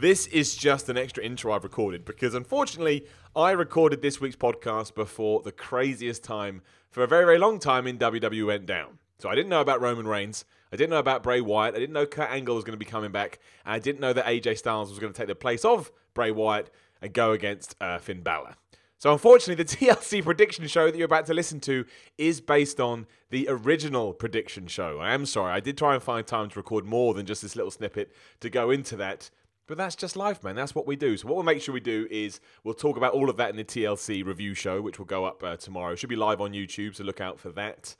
this is just an extra intro I've recorded because unfortunately I recorded this week's podcast before the craziest time for a very, very long time in WWE went down. So I didn't know about Roman Reigns. I didn't know about Bray Wyatt. I didn't know Kurt Angle was going to be coming back. And I didn't know that AJ Styles was going to take the place of Bray Wyatt and go against uh, Finn Balor. So, unfortunately, the TLC prediction show that you're about to listen to is based on the original prediction show. I am sorry, I did try and find time to record more than just this little snippet to go into that. But that's just life, man. That's what we do. So, what we'll make sure we do is we'll talk about all of that in the TLC review show, which will go up uh, tomorrow. It should be live on YouTube, so look out for that.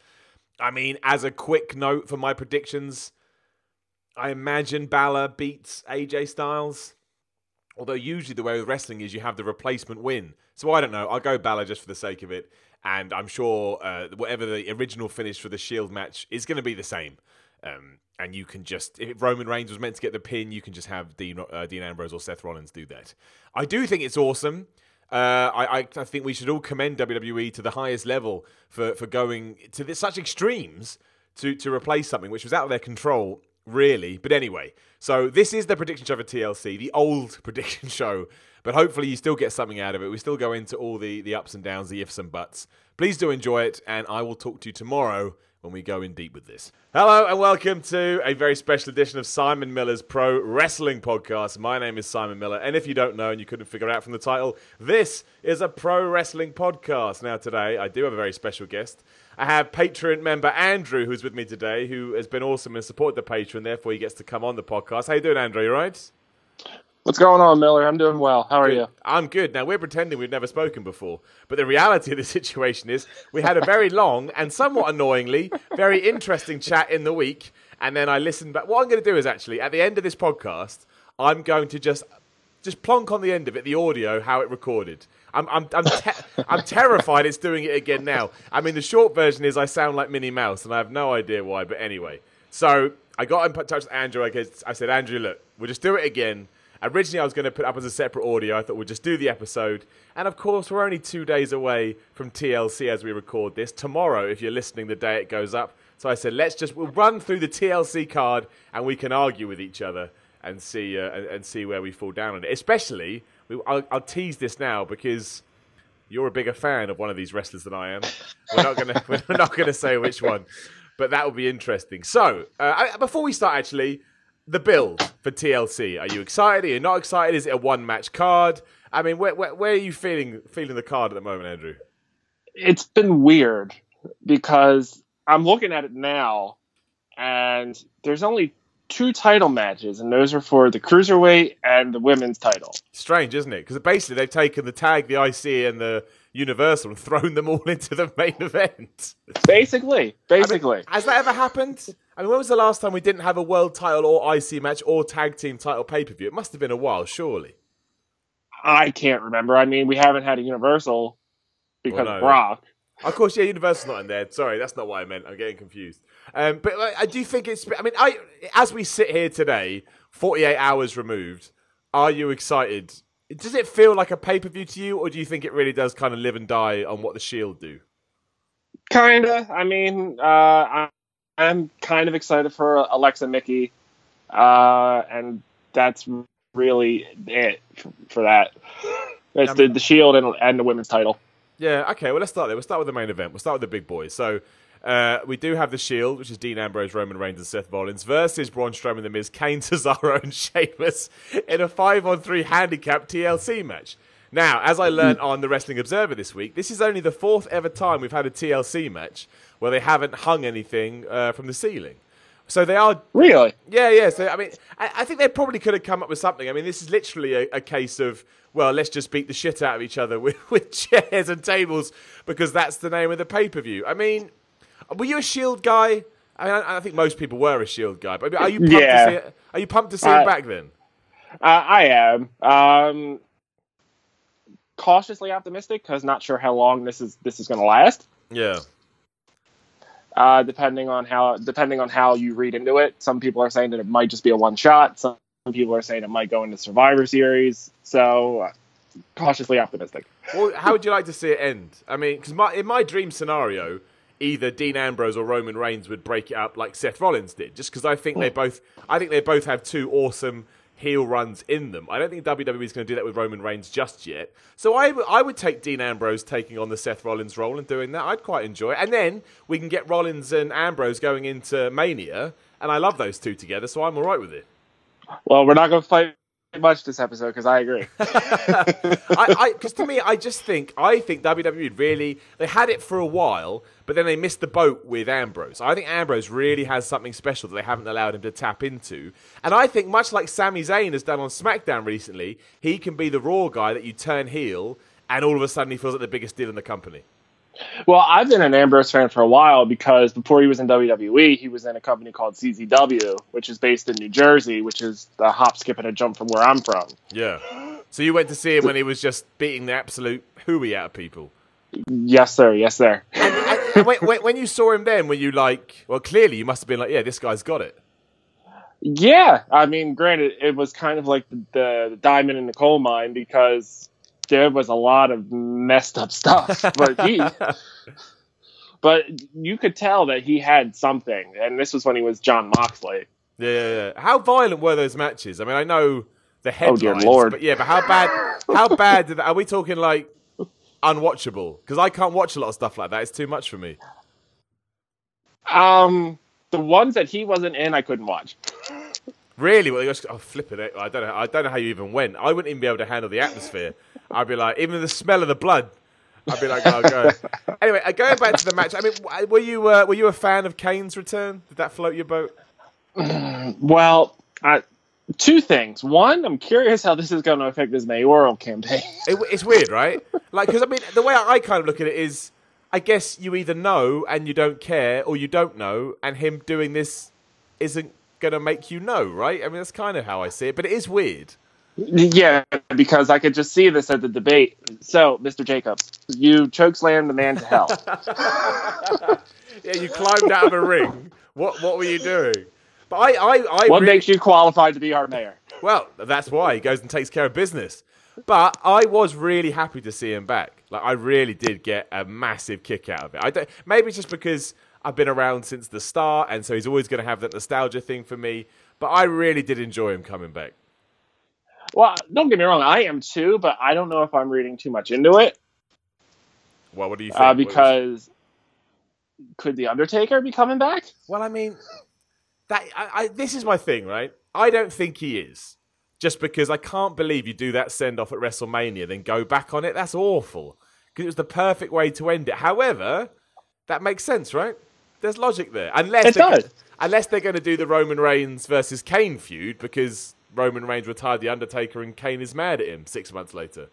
I mean, as a quick note for my predictions, I imagine Balor beats AJ Styles. Although usually the way with wrestling is you have the replacement win. So I don't know. I'll go Balor just for the sake of it, and I'm sure uh, whatever the original finish for the Shield match is going to be the same. Um, and you can just, if Roman Reigns was meant to get the pin, you can just have Dean, uh, Dean Ambrose or Seth Rollins do that. I do think it's awesome. Uh, I, I, think we should all commend WWE to the highest level for, for going to this, such extremes to, to replace something which was out of their control, really. But anyway, so this is the prediction show for TLC, the old prediction show. But hopefully you still get something out of it. We still go into all the, the ups and downs, the ifs and buts. Please do enjoy it, and I will talk to you tomorrow when we go in deep with this. Hello and welcome to a very special edition of Simon Miller's Pro Wrestling Podcast. My name is Simon Miller, and if you don't know and you couldn't figure it out from the title, this is a pro wrestling podcast. Now, today I do have a very special guest. I have Patreon member Andrew, who's with me today, who has been awesome and supported the Patreon. Therefore, he gets to come on the podcast. How you doing, Andrew? You right? What's going on, Miller? I'm doing well. How are good. you? I'm good. Now, we're pretending we've never spoken before, but the reality of the situation is we had a very long and somewhat annoyingly very interesting chat in the week, and then I listened back. What I'm going to do is actually, at the end of this podcast, I'm going to just just plonk on the end of it the audio how it recorded. I'm I'm I'm, te- I'm terrified it's doing it again now. I mean, the short version is I sound like Minnie Mouse, and I have no idea why. But anyway, so I got in touch with Andrew. I, guess, I said, Andrew, look, we'll just do it again. Originally, I was going to put up as a separate audio. I thought we'd just do the episode. And of course, we're only two days away from TLC as we record this. Tomorrow, if you're listening the day it goes up. So I said, let's just we'll run through the TLC card and we can argue with each other and see uh, and, and, see where we fall down on it. Especially, we, I'll, I'll, tease this now because you're a bigger fan of one of these wrestlers than I am. We're not gonna we're not gonna say which one, but that will be interesting. So uh, before we start, actually the build for TLC. Are you excited? Are you not excited? Is it a one match card? I mean, where, where, where, are you feeling feeling the card at the moment, Andrew? It's been weird because I'm looking at it now, and there's only two title matches, and those are for the cruiserweight and the women's title. Strange, isn't it? Because basically they've taken the tag, the IC, and the Universal and thrown them all into the main event. Basically, basically. I mean, has that ever happened? I mean, when was the last time we didn't have a world title or IC match or tag team title pay per view? It must have been a while, surely. I can't remember. I mean, we haven't had a Universal because well, no. of Brock. Of course, yeah, Universal's not in there. Sorry, that's not what I meant. I'm getting confused. Um, but like, I do think it's. I mean, I as we sit here today, 48 hours removed, are you excited? Does it feel like a pay per view to you, or do you think it really does kind of live and die on what the Shield do? Kinda. I mean, uh, I'm kind of excited for Alexa Mickie, uh, and that's really it for, that. It's the, the Shield and, and the women's title. Yeah, okay, well, let's start there. We'll start with the main event. We'll start with the big boys. So, uh, we do have the Shield, which is Dean Ambrose, Roman Reigns, and Seth Rollins, versus Braun Strowman, The Miz, Kane, Cesaro, and Sheamus in a 5 on 3 handicap TLC match. Now, as I learned on the Wrestling Observer this week, this is only the fourth ever time we've had a TLC match where they haven't hung anything uh, from the ceiling. So they are really, yeah, yeah. So I mean, I, I, think they probably could have come up with something. I mean, this is literally a, a case of well, let's just beat the shit out of each other with, with chairs and tables because that's the name of the pay per view. I mean, were you a Shield guy? I mean, I, I, think most people were a Shield guy, but are you pumped yeah. to see it? Are you pumped to see uh, him back then? Uh, I am. Um, cautiously optimistic because not sure how long this is this is going to last. Yeah. Uh, depending on how depending on how you read into it, some people are saying that it might just be a one shot. Some people are saying it might go into Survivor Series. So uh, cautiously optimistic. Well, how would you like to see it end? I mean, because my, in my dream scenario, either Dean Ambrose or Roman Reigns would break it up like Seth Rollins did, just because I think they both, I think they both have two awesome heel runs in them. I don't think WWE is going to do that with Roman Reigns just yet. So I, I would take Dean Ambrose taking on the Seth Rollins role and doing that. I'd quite enjoy it. And then we can get Rollins and Ambrose going into Mania, and I love those two together, so I'm all right with it. Well, we're not going to fight much this episode because I agree. I, because to me, I just think I think WWE really they had it for a while, but then they missed the boat with Ambrose. I think Ambrose really has something special that they haven't allowed him to tap into, and I think much like Sami Zayn has done on SmackDown recently, he can be the Raw guy that you turn heel, and all of a sudden he feels like the biggest deal in the company. Well, I've been an Ambrose fan for a while because before he was in WWE, he was in a company called CZW, which is based in New Jersey, which is a hop, skip, and a jump from where I'm from. Yeah. So you went to see him when he was just beating the absolute hooey out of people. Yes, sir. Yes, sir. And, and when, you saw him then, were you like, well, clearly you must have been like, yeah, this guy's got it. Yeah, I mean, granted, it was kind of like the, the diamond in the coal mine because there was a lot of messed up stuff, but he, but you could tell that he had something, and this was when he was John Moxley. Yeah, yeah, yeah. How violent were those matches? I mean, I know the headlines, oh dear lord, but yeah, but how bad? How bad did that? Are we talking like unwatchable? Because I can't watch a lot of stuff like that. It's too much for me. Um, the ones that he wasn't in, I couldn't watch. Really? Well, oh, flipping it. I don't know. I don't know how you even went. I wouldn't even be able to handle the atmosphere. I'd be like, even the smell of the blood. I'd be like, oh, go. anyway, uh, going back to the match. I mean, were you uh, were you a fan of Kane's return? Did that float your boat? well, I, two things. One, I'm curious how this is going to affect his mayoral campaign. It, it's weird, right? Like, because I mean, the way I kind of look at it is, I guess you either know and you don't care, or you don't know, and him doing this isn't going to make you know, right? I mean, that's kind of how I see it, but it is weird. Yeah, because I could just see this at the debate. So, Mr. Jacobs, you chokeslammed the man to hell. yeah, you climbed out of a ring. What what were you doing? But I, I, I what really... makes you qualified to be our mayor? Well, that's why he goes and takes care of business. But I was really happy to see him back. Like I really did get a massive kick out of it. I don't, maybe just because I've been around since the start, and so he's always going to have that nostalgia thing for me. But I really did enjoy him coming back. Well, don't get me wrong, I am too, but I don't know if I'm reading too much into it. Well, what do you think? Uh, because could the Undertaker be coming back? Well, I mean, that I, I, this is my thing, right? I don't think he is. Just because I can't believe you do that send off at WrestleMania, then go back on it. That's awful. Because it was the perfect way to end it. However, that makes sense, right? There's logic there. Unless it does. Unless they're going to do the Roman Reigns versus Kane feud because Roman Reigns retired the Undertaker and Kane is mad at him six months later.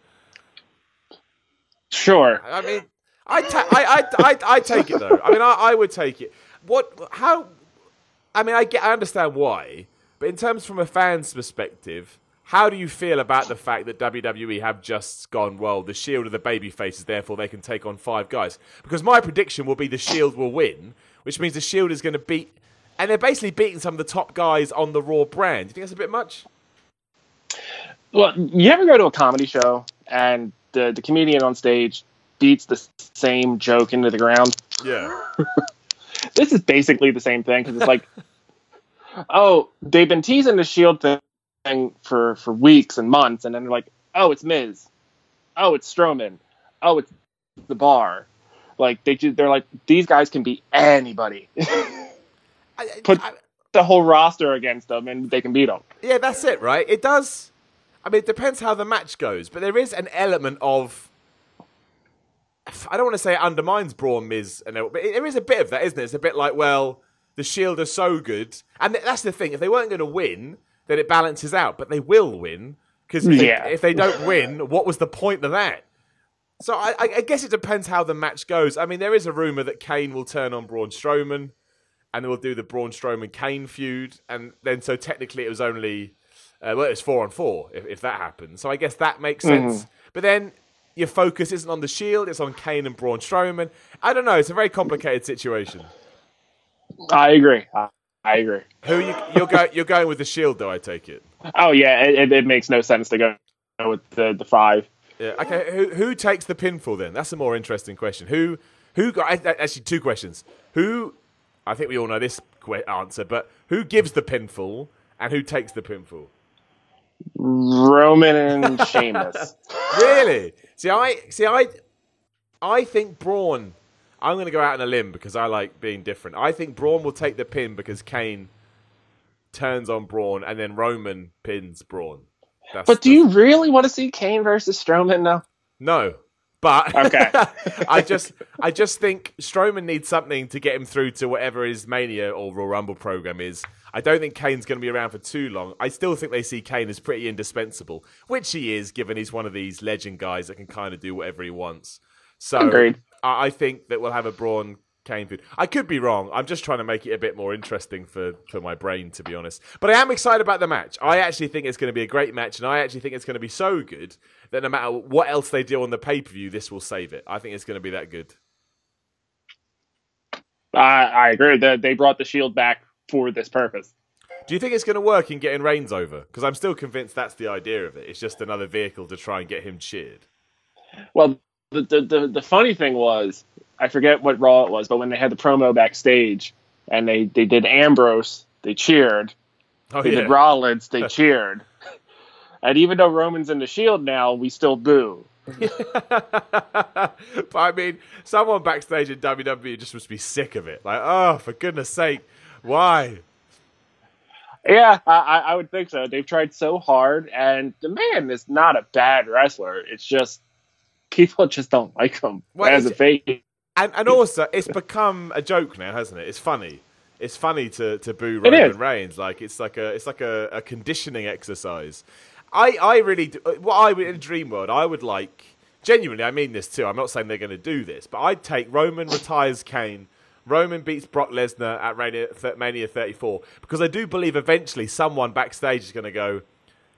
Sure. I mean, I ta- I, I, I, I take it though. I mean, I, I would take it. What? How? I mean, I get, I understand why, but in terms from a fan's perspective, how do you feel about the fact that WWE have just gone, well, the Shield are the baby faces, therefore they can take on five guys? Because my prediction will be the Shield will win, which means the Shield is going to beat, and they're basically beating some of the top guys on the Raw brand. Do you think that's a bit much? Well, you ever go to a comedy show and the, the comedian on stage beats the same joke into the ground? Yeah. this is basically the same thing because it's like, oh, they've been teasing the Shield thing for for weeks and months, and then they're like, oh, it's Miz, oh, it's Strowman, oh, it's the Bar. Like they just they're like these guys can beat anybody. Put I, the whole roster against them, and they can beat them. Yeah, that's it, right? It does. I mean, it depends how the match goes, but there is an element of I don't want to say it undermines Braun Miz, but there is a bit of that, isn't it? It's a bit like, well, the Shield are so good, and that's the thing. If they weren't going to win, then it balances out. But they will win because yeah. if they don't win, what was the point of that? So I, I, guess it depends how the match goes. I mean, there is a rumor that Kane will turn on Braun Strowman, and they will do the Braun Strowman Kane feud, and then so technically it was only uh, well, it's four on four if, if that happens. So I guess that makes sense. Mm-hmm. But then your focus isn't on the Shield; it's on Kane and Braun Strowman. I don't know. It's a very complicated situation. I agree. I, I agree. Who you you're going you're going with the Shield though? I take it. Oh yeah, it, it, it makes no sense to go with the the five. Yeah. Okay. Who who takes the pinfall then? That's a more interesting question. Who who got actually two questions. Who I think we all know this answer, but who gives the pinfall and who takes the pinfall? Roman and Sheamus. really? See, I see. I I think Braun. I'm going to go out on a limb because I like being different. I think Braun will take the pin because Kane turns on Braun and then Roman pins Braun. That's, but do you really want to see Kane versus Strowman now? No, but okay. I just I just think Strowman needs something to get him through to whatever his Mania or Royal Rumble program is. I don't think Kane's going to be around for too long. I still think they see Kane as pretty indispensable, which he is, given he's one of these legend guys that can kind of do whatever he wants. So Agreed. I think that we'll have a Braun Kane feud. I could be wrong. I'm just trying to make it a bit more interesting for, for my brain, to be honest. But I am excited about the match. I actually think it's going to be a great match, and I actually think it's going to be so good that no matter what else they do on the pay per view, this will save it. I think it's going to be that good. I, I agree. that they brought the Shield back for this purpose. Do you think it's going to work in getting Reigns over? Because I'm still convinced that's the idea of it. It's just another vehicle to try and get him cheered. Well, the the the, the funny thing was, I forget what Raw it was, but when they had the promo backstage and they they did Ambrose, they cheered. Oh, they yeah. did Rollins, they cheered. And even though Roman's in the Shield now, we still boo. but I mean, someone backstage in WWE just must be sick of it. Like, oh, for goodness sake, why? Yeah, I, I would think so. They've tried so hard, and the man is not a bad wrestler. It's just people just don't like him Well, as a face. And and also, it's become a joke now, hasn't it? It's funny. It's funny to, to boo Roman. Reigns. Like it's like a it's like a, a conditioning exercise. I I really do, uh, what I would in a dream world I would like genuinely. I mean this too. I'm not saying they're going to do this, but I'd take Roman retires Kane. Roman beats Brock Lesnar at Mania, Mania 34 because I do believe eventually someone backstage is going to go,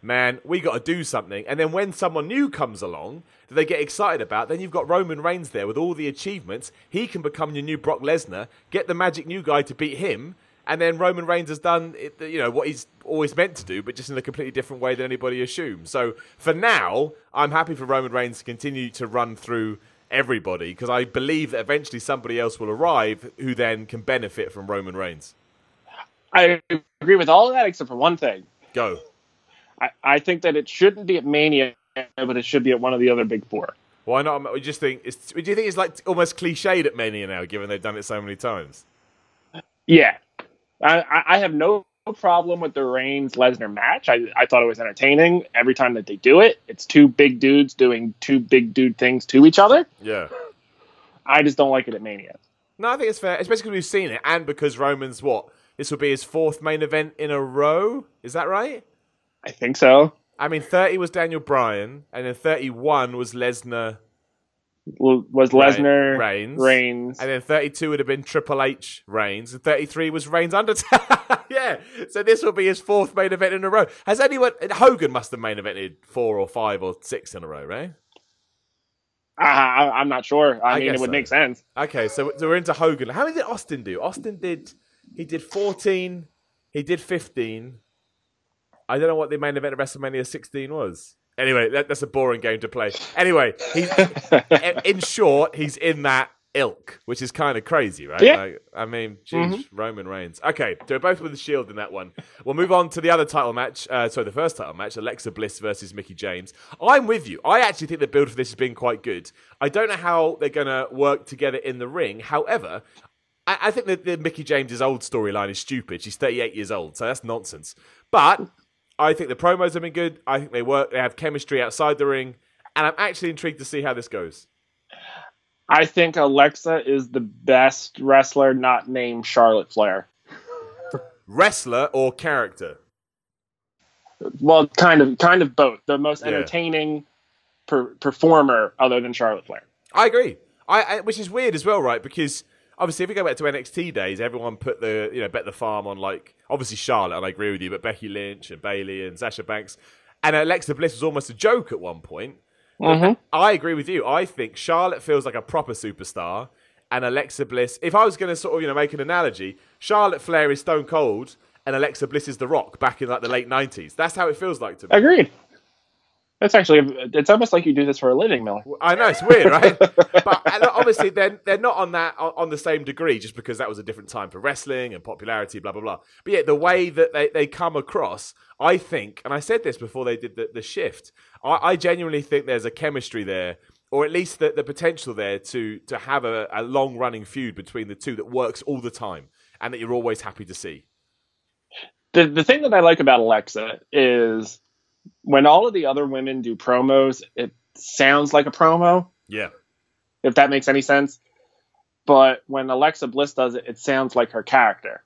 man, we got to do something. And then when someone new comes along that they get excited about, then you've got Roman Reigns there with all the achievements. He can become your new Brock Lesnar, get the magic new guy to beat him, and then Roman Reigns has done you know what he's always meant to do, but just in a completely different way than anybody assumes. So for now, I'm happy for Roman Reigns to continue to run through everybody because I believe that eventually somebody else will arrive who then can benefit from Roman Reigns. I agree with all of that except for one thing. Go. I, I think that it shouldn't be at Mania, but it should be at one of the other big four. Why not? We just think. It's, do you think it's like almost cliched at Mania now, given they've done it so many times? Yeah, I, I have no problem with the Reigns Lesnar match. I, I thought it was entertaining every time that they do it. It's two big dudes doing two big dude things to each other. Yeah. I just don't like it at Mania. No, I think it's fair, especially because we've seen it, and because Roman's what? This will be his fourth main event in a row. Is that right? I think so. I mean, 30 was Daniel Bryan, and then 31 was Lesnar, L- Was Lesnar Reigns. Reigns? and then 32 would have been Triple H Reigns, and 33 was Reigns Undertaker. yeah, so this will be his fourth main event in a row. Has anyone? Hogan must have main evented four or five or six in a row, right? I, I, I'm not sure. I, I mean, it would so. make sense. Okay, so, so we're into Hogan. How many did Austin do? Austin did he did 14, he did 15. I don't know what the main event of WrestleMania 16 was. Anyway, that, that's a boring game to play. Anyway, he's in short, he's in that ilk, which is kind of crazy, right? Yeah. Like, I mean, geez, Roman Reigns. Okay, they're both with the Shield in that one. We'll move on to the other title match. Uh, sorry, the first title match: Alexa Bliss versus Mickie James. I'm with you. I actually think the build for this has been quite good. I don't know how they're going to work together in the ring. However, I, I think that the Mickie James's old storyline is stupid. She's 38 years old, so that's nonsense. But I think the promos have been good. I think they work. They have chemistry outside the ring, and I'm actually intrigued to see how this goes. I think Alexa is the best wrestler not named Charlotte Flair. Wrestler or character? Well, kind of, kind of both. The most Yeah. entertaining per- performer other than Charlotte Flair. I agree. I, I which is weird as well, right? Because obviously, if we go back to NXT days, everyone put the you know bet the farm on like obviously Charlotte, and I agree with you, but Becky Lynch and Bayley and Sasha Banks and Alexa Bliss was almost a joke at one point. Mhm. I agree with you. I think Charlotte feels like a proper superstar, and Alexa Bliss. If I was going to sort of you know make an analogy, Charlotte Flair is Stone Cold, and Alexa Bliss is The Rock back in like the late nineties. That's how it feels like to me. Agreed. That's actually it's almost like you do this for a living, Miller. I know it's weird, right? but obviously, they're they're not on that on the same degree, just because that was a different time for wrestling and popularity, blah blah blah. But yeah, the way that they, they come across, I think, and I said this before they did the, the shift. I, I genuinely think there's a chemistry there, or at least the, the potential there to to have a, a long running feud between the two that works all the time, and that you're always happy to see. The the thing that I like about Alexa is when all of the other women do promos, it sounds like a promo, Yeah, if that makes any sense. But when Alexa Bliss does it, it sounds like her character.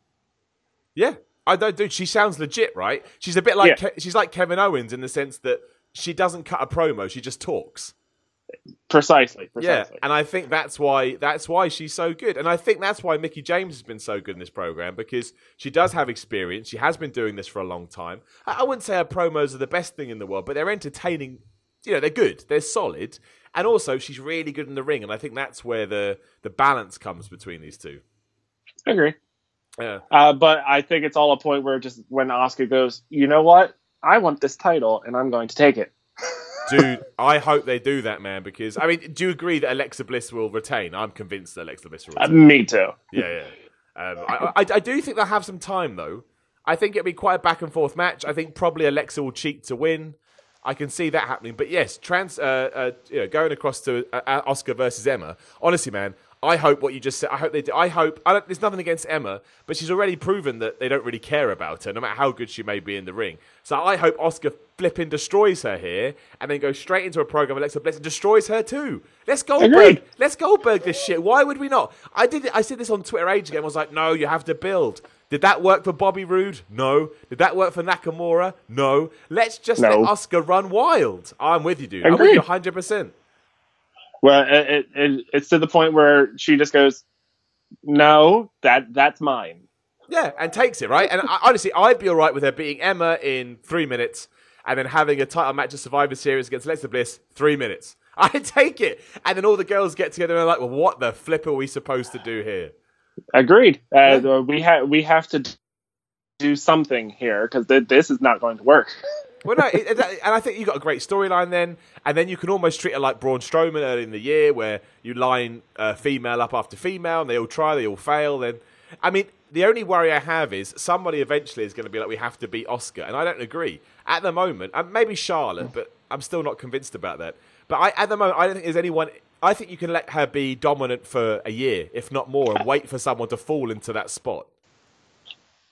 yeah. I don't, dude. She sounds legit, right? She's a bit like Yeah. Ke- she's like Kevin Owens in the sense that she doesn't cut a promo; she just talks. Precisely. Yeah, and I think that's why that's why she's so good, and I think that's why Mickie James has been so good in this program because she does have experience. She has been doing this for a long time. I, I wouldn't say her promos are the best thing in the world, but they're entertaining. You know, they're good, they're solid, and also she's really good in the ring, and I think that's where the the balance comes between these two. I agree. Yeah, Uh, but I think it's all a point where just when Asuka goes, you know what? I want this title and I'm going to take it. Dude, I hope they do that, man. Because I mean, do you agree that Alexa Bliss will retain? I'm convinced that Alexa Bliss will Uh, retain. me too. Yeah, yeah. Um, I, I, I do think they'll have some time though. I think it'll be quite a back and forth match. I think probably Alexa will cheat to win. I can see that happening. But yes, trans, uh, uh, you know, going across to uh, uh, Asuka versus Emma. Honestly, man, I hope what you just said. I hope they do. I hope. I don't, there's nothing against Emma, but she's already proven that they don't really care about her, no matter how good she may be in the ring. So I hope Asuka flipping destroys her here, and then goes straight into a program. Alexa Bliss and destroys her too. Let's Goldberg. Agreed. Let's Goldberg this shit. Why would we not? I did. I said this on Twitter age ago. I was like, no, you have to build. Did that work for Bobby Roode? No. Did that work for Nakamura? No. Let's just No. let Asuka run wild. I'm with you, dude. I'm with you 100. percent Well, it, it, it, it's to the point where she just goes, no, that that's mine. Yeah, and takes it right. And I, honestly, I'd be all right with her beating Emma in three minutes, and then having a title match of Survivor Series against Alexa Bliss three minutes. I'd take it, and then all the girls get together and are like, "Well, what the flip are we supposed to do here?" Agreed. Uh, Yeah. We have we have to do something here because th- this is not going to work. Well, no, it, it- and I think you got a great storyline then, and then you can almost treat it like Braun Strowman early in the year, where you line uh, female up after female, and they all try, they all fail. Then, I mean, the only worry I have is somebody eventually is going to be like, we have to beat Asuka, and I don't agree at the moment. And maybe Charlotte, but I'm still not convinced about that. But I, at the moment, I don't think there's anyone. I think you can let her be dominant for a year, if not more, and wait for someone to fall into that spot.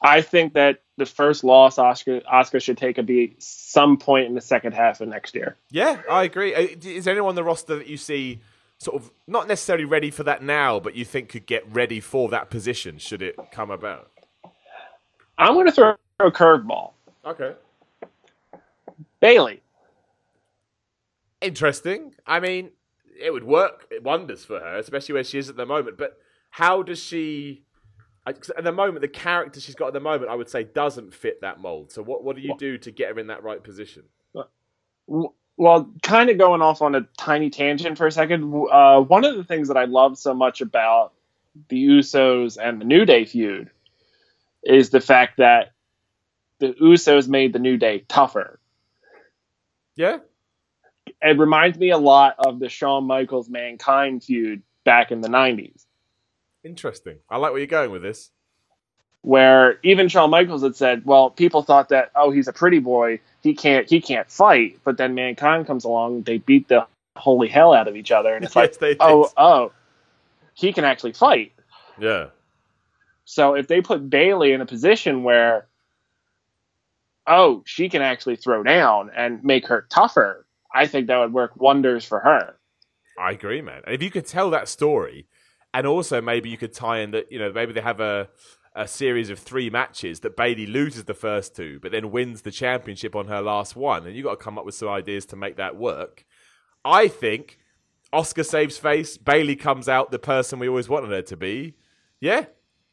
I think that the first loss Asuka Asuka should take would be some point in the second half of next year. Yeah, I agree. Uh, Is there anyone on the roster that you see sort of not necessarily ready for that now, but you think could get ready for that position should it come about? I'm going to throw a curveball. Okay. Bayley. Interesting. I mean, it would work wonders for her, especially where she is at the moment. But how does she? I- At the moment, the character she's got at the moment, I would say, doesn't fit that mold. So, what what do you do to get her in that right position? Well, kind of going off on a tiny tangent for a second. Uh, one of the things that I love so much about the Usos and the New Day feud is the fact that the Usos made the New Day tougher. Yeah, It reminds me a lot of the Shawn Michaels Mankind feud back in the 90s. Interesting. I like where you're going with this. where even Shawn Michaels had said, "Well, people thought that oh, he's a pretty boy, he can't he can't fight." But then Mankind comes along, they beat the holy hell out of each other, and it's Yes, like, they "Oh, oh, he can actually fight." Yeah. So if they put Bayley in a position where, oh, she can actually throw down and make her tougher, I think that would work wonders for her. I agree, man. And if you could tell that story, and also maybe you could tie in that, you know, maybe they have a a series of three matches that Bayley loses the first two, but then wins the championship on her last one, and you got to come up with some ideas to make that work. I think Asuka saves face, Bayley comes out the person we always wanted her to be. Yeah,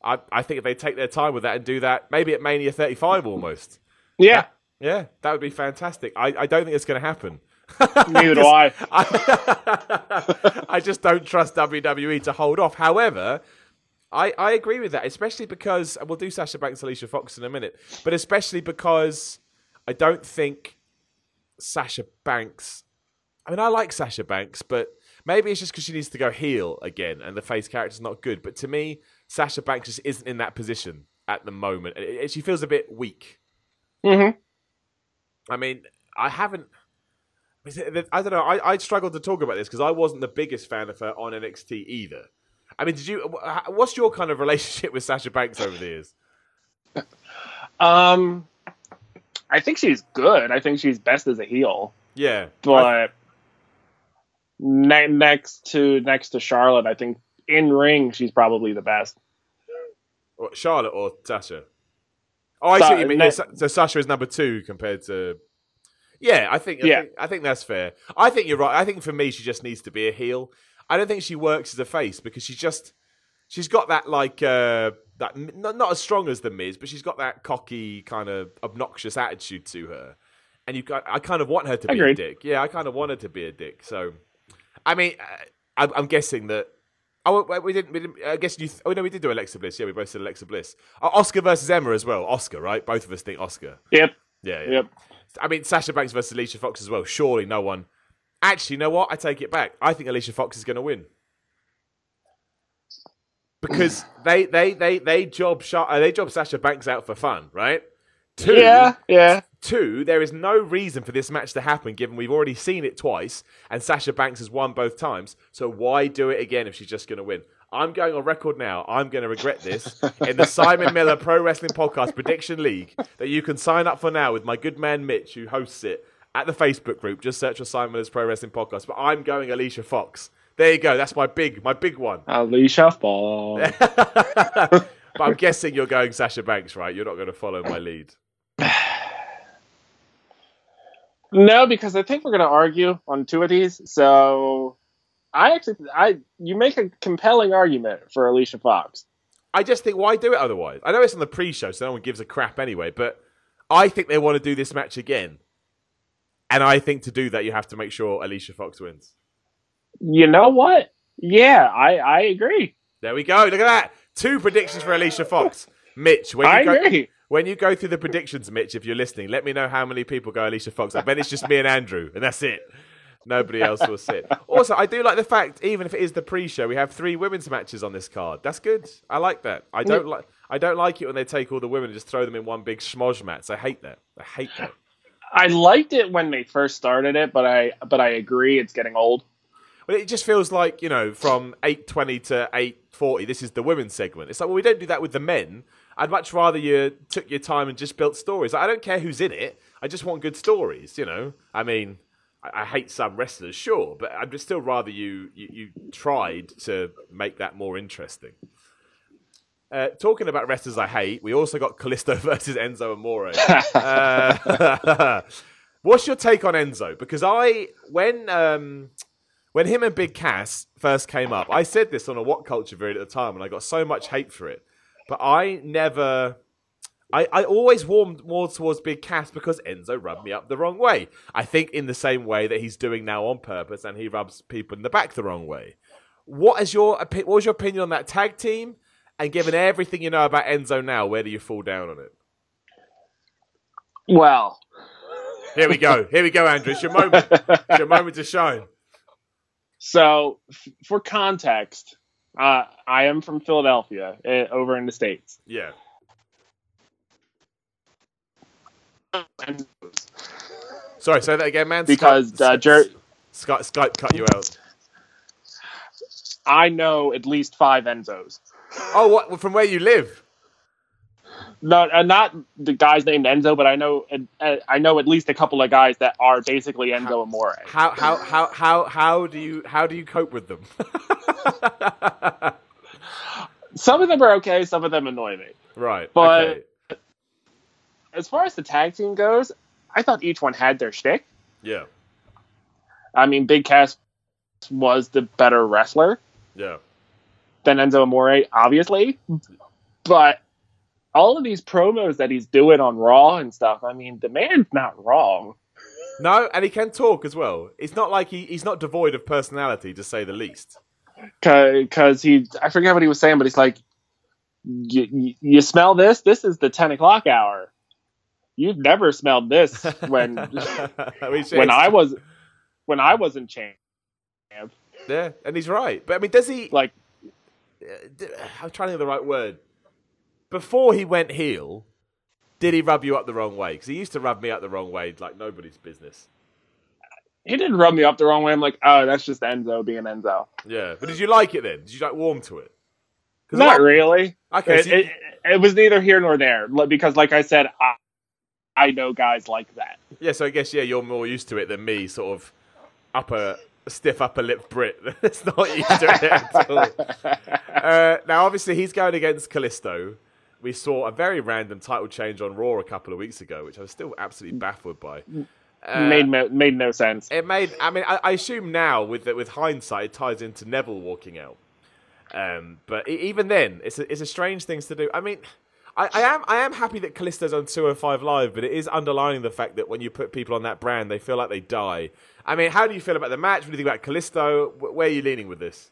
I I think if they take their time with that and do that, maybe at Mania 35 almost. Yeah, Yeah, that would be fantastic. I, I don't think it's going to happen. Neither do I. I, I just don't trust WWE to hold off. However, I, I agree with that, especially because we'll do Sasha Banks, Alicia Fox in a minute, but especially because I don't think Sasha Banks. I mean, I like Sasha Banks, but maybe it's just because she needs to go heel again, and the face character's not good. But to me, Sasha Banks just isn't in that position at the moment. It- it- she feels a bit weak. hmm I mean, I haven't. I don't know. I, I struggled to talk about this because I wasn't the biggest fan of her on NXT either. I mean, did you? What's your kind of relationship with Sasha Banks over the years? Um, I think she's good. I think she's best as a heel. Yeah, I- But ne- next to next to Charlotte, I think in ring she's probably the best. Charlotte or Sasha? Oh, I see Sa- what you mean. ne- so Sasha is number two compared to. Yeah, I think. I Yeah. think, I think that's fair. I think you're right. I think for me, she just needs to be a heel. I don't think she works as a face because she's just she's got that like uh that not, not as strong as the Miz, but she's got that cocky kind of obnoxious attitude to her. And you got I kind of want her to be a dick. Yeah, I kind of want her to be a dick. So, I mean, uh, I'm, I'm guessing that. Oh, we didn't. We didn't. I guess you. Th- oh no, we did do Alexa Bliss. Yeah, we both said Alexa Bliss. Uh, Asuka versus Emma as well. Asuka, right? Both of us think Asuka. Yep. Yeah, yeah. Yep. I mean, Sasha Banks versus Alicia Fox as well. Surely no one. Actually, you know what? I take it back. I think Alicia Fox is going to win because they they they they job Sha- uh, they job Sasha Banks out for fun, right? Two, Yeah. Yeah. Two, there is no reason for this match to happen given we've already seen it twice and Sasha Banks has won both times. So why do it again if she's just going to win? I'm going on record now. I'm going to regret this in the Simon Miller Pro Wrestling Podcast Prediction League that you can sign up for now with my good man Mitch, who hosts it at the Facebook group. Just search for Simon Miller's Pro Wrestling Podcast. But I'm going Alicia Fox. There you go. That's my big, my big one. Alicia Fox. but I'm guessing you're going Sasha Banks, right? You're not going to follow my lead. No, because I think we're going to argue on two of these. So I actually, I you make a compelling argument for Alicia Fox. I just think why do it otherwise? I know it's on the pre-show, so no one gives a crap anyway. But I think they want to do this match again, and I think to do that you have to make sure Alicia Fox wins. You know what? Yeah, I I agree. There we go. Look at that. Two predictions for Alicia Fox. Mitch, when you I go, agree. when you go through the predictions, Mitch, if you're listening, let me know how many people go Alicia Fox. I bet it's just me and Andrew, and that's it. Nobody else will sit. Also, I do like the fact, even if it is the pre-show, we have three women's matches on this card. That's good. I like that. I don't like. I don't like it when they take all the women and just throw them in one big schmoz match. I hate that. I hate that. I liked it when they first started it, but I but I agree it's getting old. Well, it just feels like you know, from eight twenty to eight forty, this is the women's segment. It's like, well, we don't do that with the men. I'd much rather you took your time and just built stories. I don't care who's in it. I just want good stories. You know, I mean, I, I hate some wrestlers, sure, but I'd just still rather you, you you tried to make that more interesting. Uh, talking about wrestlers I hate, we also got Kalisto versus Enzo Amore. Uh, what's your take on Enzo? Because I, when um, when him and Big Cass first came up, I said this on a What Culture video at the time, and I got so much hate for it. But I never, I, I always warmed more towards Big Cass because Enzo rubbed me up the wrong way. I think in the same way that he's doing now on purpose, and he rubs people in the back the wrong way. What is your what was your opinion on that tag team? And given everything you know about Enzo now, where do you fall down on it? Well, Here we go. Here we go, Andrew. It's your moment. It's your moment to shine. so f- for context, uh, I am from Philadelphia, uh, over in the states. Yeah. And Sorry, say that again, man. Because, Skype, uh, Jer- Skype, Skype cut you out. I know at least five Enzos. Oh, what? From where you live? Not uh, not the guys named Enzo, but I know uh, I know at least a couple of guys that are basically Enzo Amore. How how how how how do you how do you cope with them? Some of them are okay, some of them annoy me. right. But- okay. As far as the tag team goes, I thought each one had their shtick. Yeah. I mean, Big Cass was the better wrestler Yeah. than Enzo Amore, obviously. But all of these promos that he's doing on Raw and stuff, I mean, the man's not wrong. No, and he can talk as well. It's not like he, he's not devoid of personality, to say the least. Because he, I forget what he was saying, but he's like, you, you smell this? This is the 10 o'clock hour. You've never smelled this when when I was when I was in champ. Yeah, and he's right. But I mean, does he like? Uh, I'm trying to think of the right word. Before he went heel, did he rub you up the wrong way? Because he used to rub me up the wrong way, like nobody's business. He didn't rub me up the wrong way. I'm like, oh, that's just Enzo being Enzo. Yeah, but did you like it then? Did you like warm to it? Not really. Okay, it, so you... it, it, was neither here nor there because, like I said, I, I know guys like that. Yeah, so I guess yeah, you're more used to it than me, sort of upper stiff upper lip Brit. That's not used to it at all. Uh, now, obviously, he's going against Kalisto. We saw a very random title change on Raw a couple of weeks ago, which I was still absolutely baffled by. Uh, made no, made no sense. It made. I mean, I, I assume now with with hindsight, it ties into Neville walking out. Um, but even then, it's a, it's a strange thing to do. I mean, I, I, am I am happy that Kalisto's on 205 Live, but it is underlining the fact that when you put people on that brand, they feel like they die. I mean, how do you feel about the match? What do you think about Kalisto? Where are you leaning with this?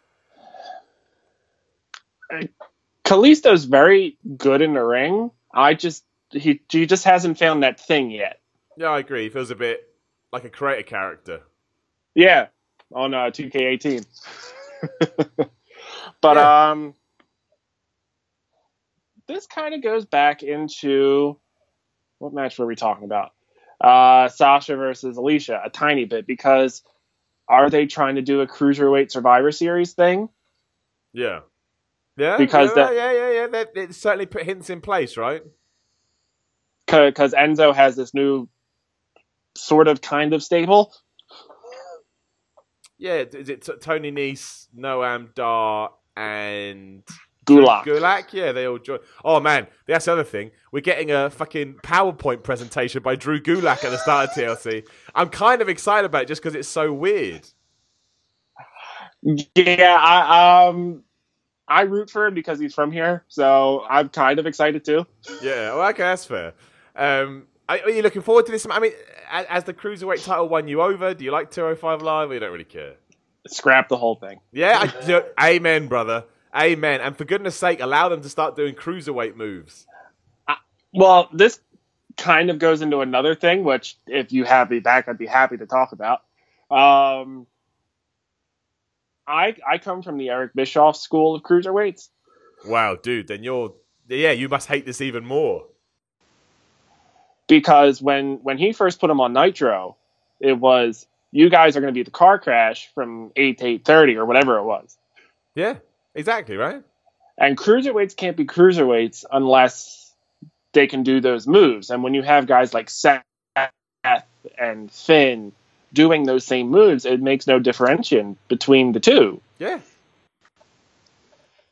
Kalisto's very good in the ring. I just he he just hasn't found that thing yet. Yeah, I agree. He feels a bit like a creator character. Yeah, on uh, 2K18. but yeah. um, this kind of goes back into what match were we talking about? Uh, Sasha versus Alicia a tiny bit because are they trying to do a cruiserweight Survivor Series thing? Yeah. Yeah, because yeah, that, yeah, yeah, yeah. They, they certainly put hints in place, right? Because Enzo has this new sort of kind of stable. Yeah, is it Tony Nese, Noam Dar, and Gulak? Gulak, yeah, they all join. Oh man, that's the other thing. We're getting a fucking PowerPoint presentation by Drew Gulak at the start of TLC. I'm kind of excited about it just because it's so weird. Yeah, I um I root for him because he's from here, so I'm kind of excited too. Yeah, well, okay, that's fair. Um, are you looking forward to this? I mean, as the cruiserweight title won you over, do you like 205 Live or you don't really care? Scrap the whole thing. Yeah, I, amen, brother. Amen. And for goodness sake, allow them to start doing cruiserweight moves. Uh, well, this kind of goes into another thing, which if you have me back, I'd be happy to talk about. Um, I I come from the Eric Bischoff school of cruiserweights. Wow, dude, then you're yeah, you must hate this even more. Because when when he first put him on Nitro, it was you guys are going to be the car crash from eight to eight thirty or whatever it was. Yeah, exactly right. And cruiserweights can't be cruiserweights unless they can do those moves. And when you have guys like Seth and Finn doing those same moves, it makes no differentiation between the two. Yeah.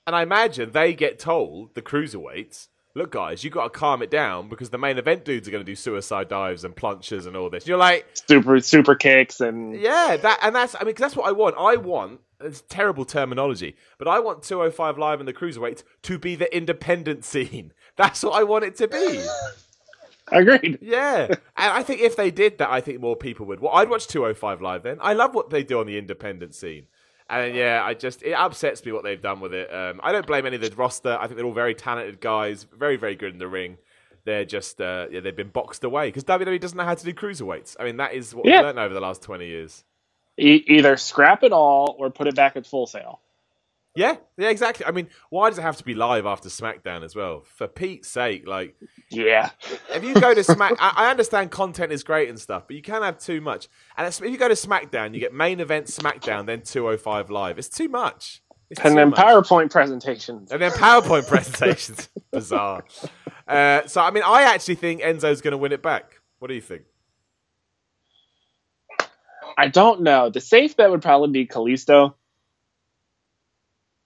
And I imagine they get told, the cruiserweights, look, guys, you got to calm it down because the main event dudes are going to do suicide dives and planchas and all this. You're like super super kicks and yeah, that and that's I mean, cause that's what I want. I want it's terrible terminology, but I want 205 Live and the cruiserweights to be the independent scene. That's what I want it to be. Agreed. Yeah, and I think if they did that, I think more people would. Well, I'd watch 205 live then. I love what they do on the independent scene. And yeah, I just it upsets me what they've done with it. Um, I don't blame any of the roster. I think they're all very talented guys, very very good in the ring. They're just uh, yeah, they've been boxed away because WWE doesn't know how to do cruiserweights. I mean, that is what yeah. we've learned over the last twenty years. E- either scrap it all or put it back at Full Sail. Yeah, yeah, exactly. I mean, why does it have to be live after SmackDown as well? For Pete's sake, like, yeah. If you go to Smack, I, I, understand content is great and stuff, but you can't have too much. And if you go to SmackDown, you get main event SmackDown, then 205 live. It's too much. It's and too then much. PowerPoint presentations. And then PowerPoint presentations. Bizarre. Uh, so, I mean, I actually think Enzo's going to win it back. What do you think? I don't know. The safe bet would probably be Kalisto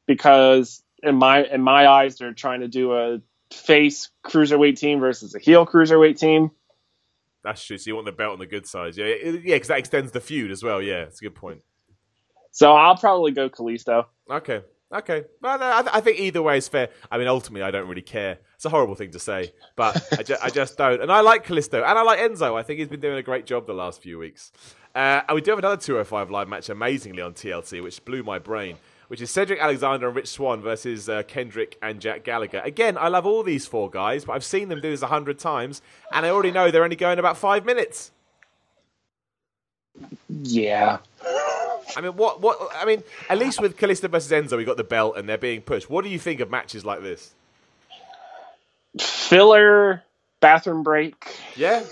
because in my in my eyes they're trying to do a face cruiserweight team versus a heel cruiserweight team. That's true. So you want the belt on the good side, yeah, yeah, because that extends the feud as well. Yeah, it's a good point. So I'll probably go Kalisto. Okay, Okay, well, I, I think either way is fair. I mean, ultimately, I don't really care. It's a horrible thing to say, but I, ju- I just don't. And I like Kalisto, and I like Enzo. I think he's been doing a great job the last few weeks. Uh, and we do have another 205 live match, amazingly on TLC, which blew my brain. Which is Cedric Alexander and Rich Swann versus uh, Kendrick and Jack Gallagher. Again, I love all these four guys, but I've seen them do this a hundred times, and I already know they're only going about five minutes. Yeah. I mean, what? What? I mean, at least with Kalisto versus Enzo, we got the belt and they're being pushed. What do you think of matches like this? Filler, bathroom break. Yeah,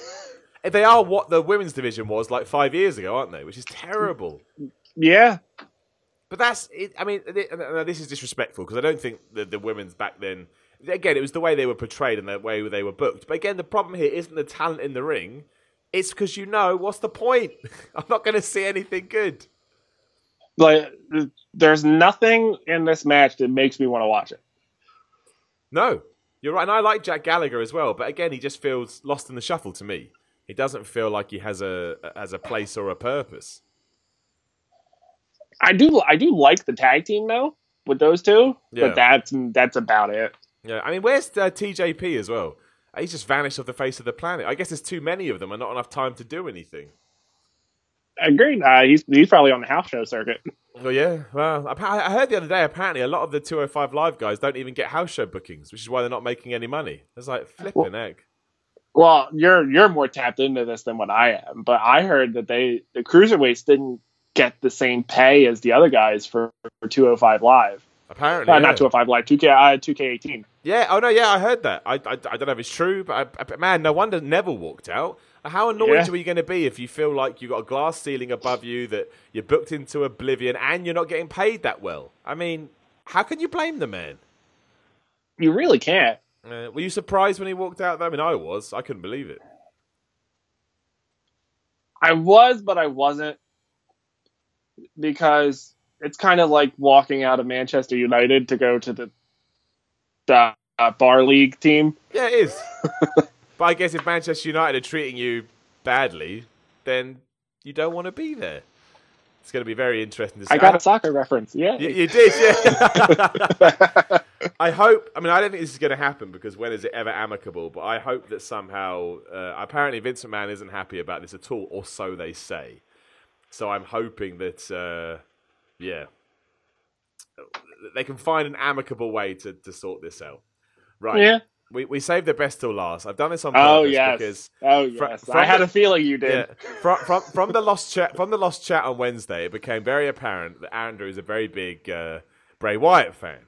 they are what the women's division was like five years ago, aren't they? Which is terrible. Yeah. But that's. It, I mean, this is disrespectful because I don't think the, the women's back then. Again, it was the way they were portrayed and the way they were booked. But again, the problem here isn't the talent in the ring. It's because you know what's the point? I'm not going to see anything good. Like, there's nothing in this match that makes me want to watch it. No, you're right. And I like Jack Gallagher as well. But again, he just feels lost in the shuffle to me. He doesn't feel like he has a has a place or a purpose. I do I do like the tag team though with those two, Yeah. but that's that's about it. Yeah, I mean, where's uh, TJP as well? He's just vanished off the face of the planet. I guess there's too many of them and not enough time to do anything. Agreed. Uh, he's he's probably on the house show circuit. Well, yeah. Well, I heard the other day apparently a lot of the 205 Live guys don't even get house show bookings, which is why they're not making any money. It's like flipping egg. Well, you're you're more tapped into this than what I am, but I heard that they the cruiserweights didn't get the same pay as the other guys for, for 205 Live. Apparently, Uh, yeah. Not 205 Live, 2K uh, 2K18. Yeah. Oh no. Yeah, I heard that. I, I, I don't know if it's true, but I, I- man, no wonder Neville walked out. How annoyed Yeah. are you going to be if you feel like you've got a glass ceiling above you that you're booked into oblivion and you're not getting paid that well? I mean, how can you blame the man? You really can't. Uh, were you surprised when he walked out? Though? I mean, I was. I couldn't believe it. I was, but I wasn't because it's kind of like walking out of Manchester United to go to the the uh, bar league team. Yeah, it is. but I guess if Manchester United are treating you badly, then you don't want to be there. It's going to be very interesting to see. I got a soccer reference. Yeah. You, you did, yeah. I hope. I mean, I don't think this is going to happen because when is it ever amicable? But I hope that somehow. Uh, apparently, Vincent McMahon isn't happy about this at all, or so they say. So I'm hoping that, uh, yeah, they can find an amicable way to, to sort this out. Right. Yeah. We we saved the best till last. I've done this on Oh purpose yes. because oh yes. I had the- a feeling you did. yeah. From, from from the lost chat from the lost chat on Wednesday, it became very apparent that Andrew is a very big uh, Bray Wyatt fan,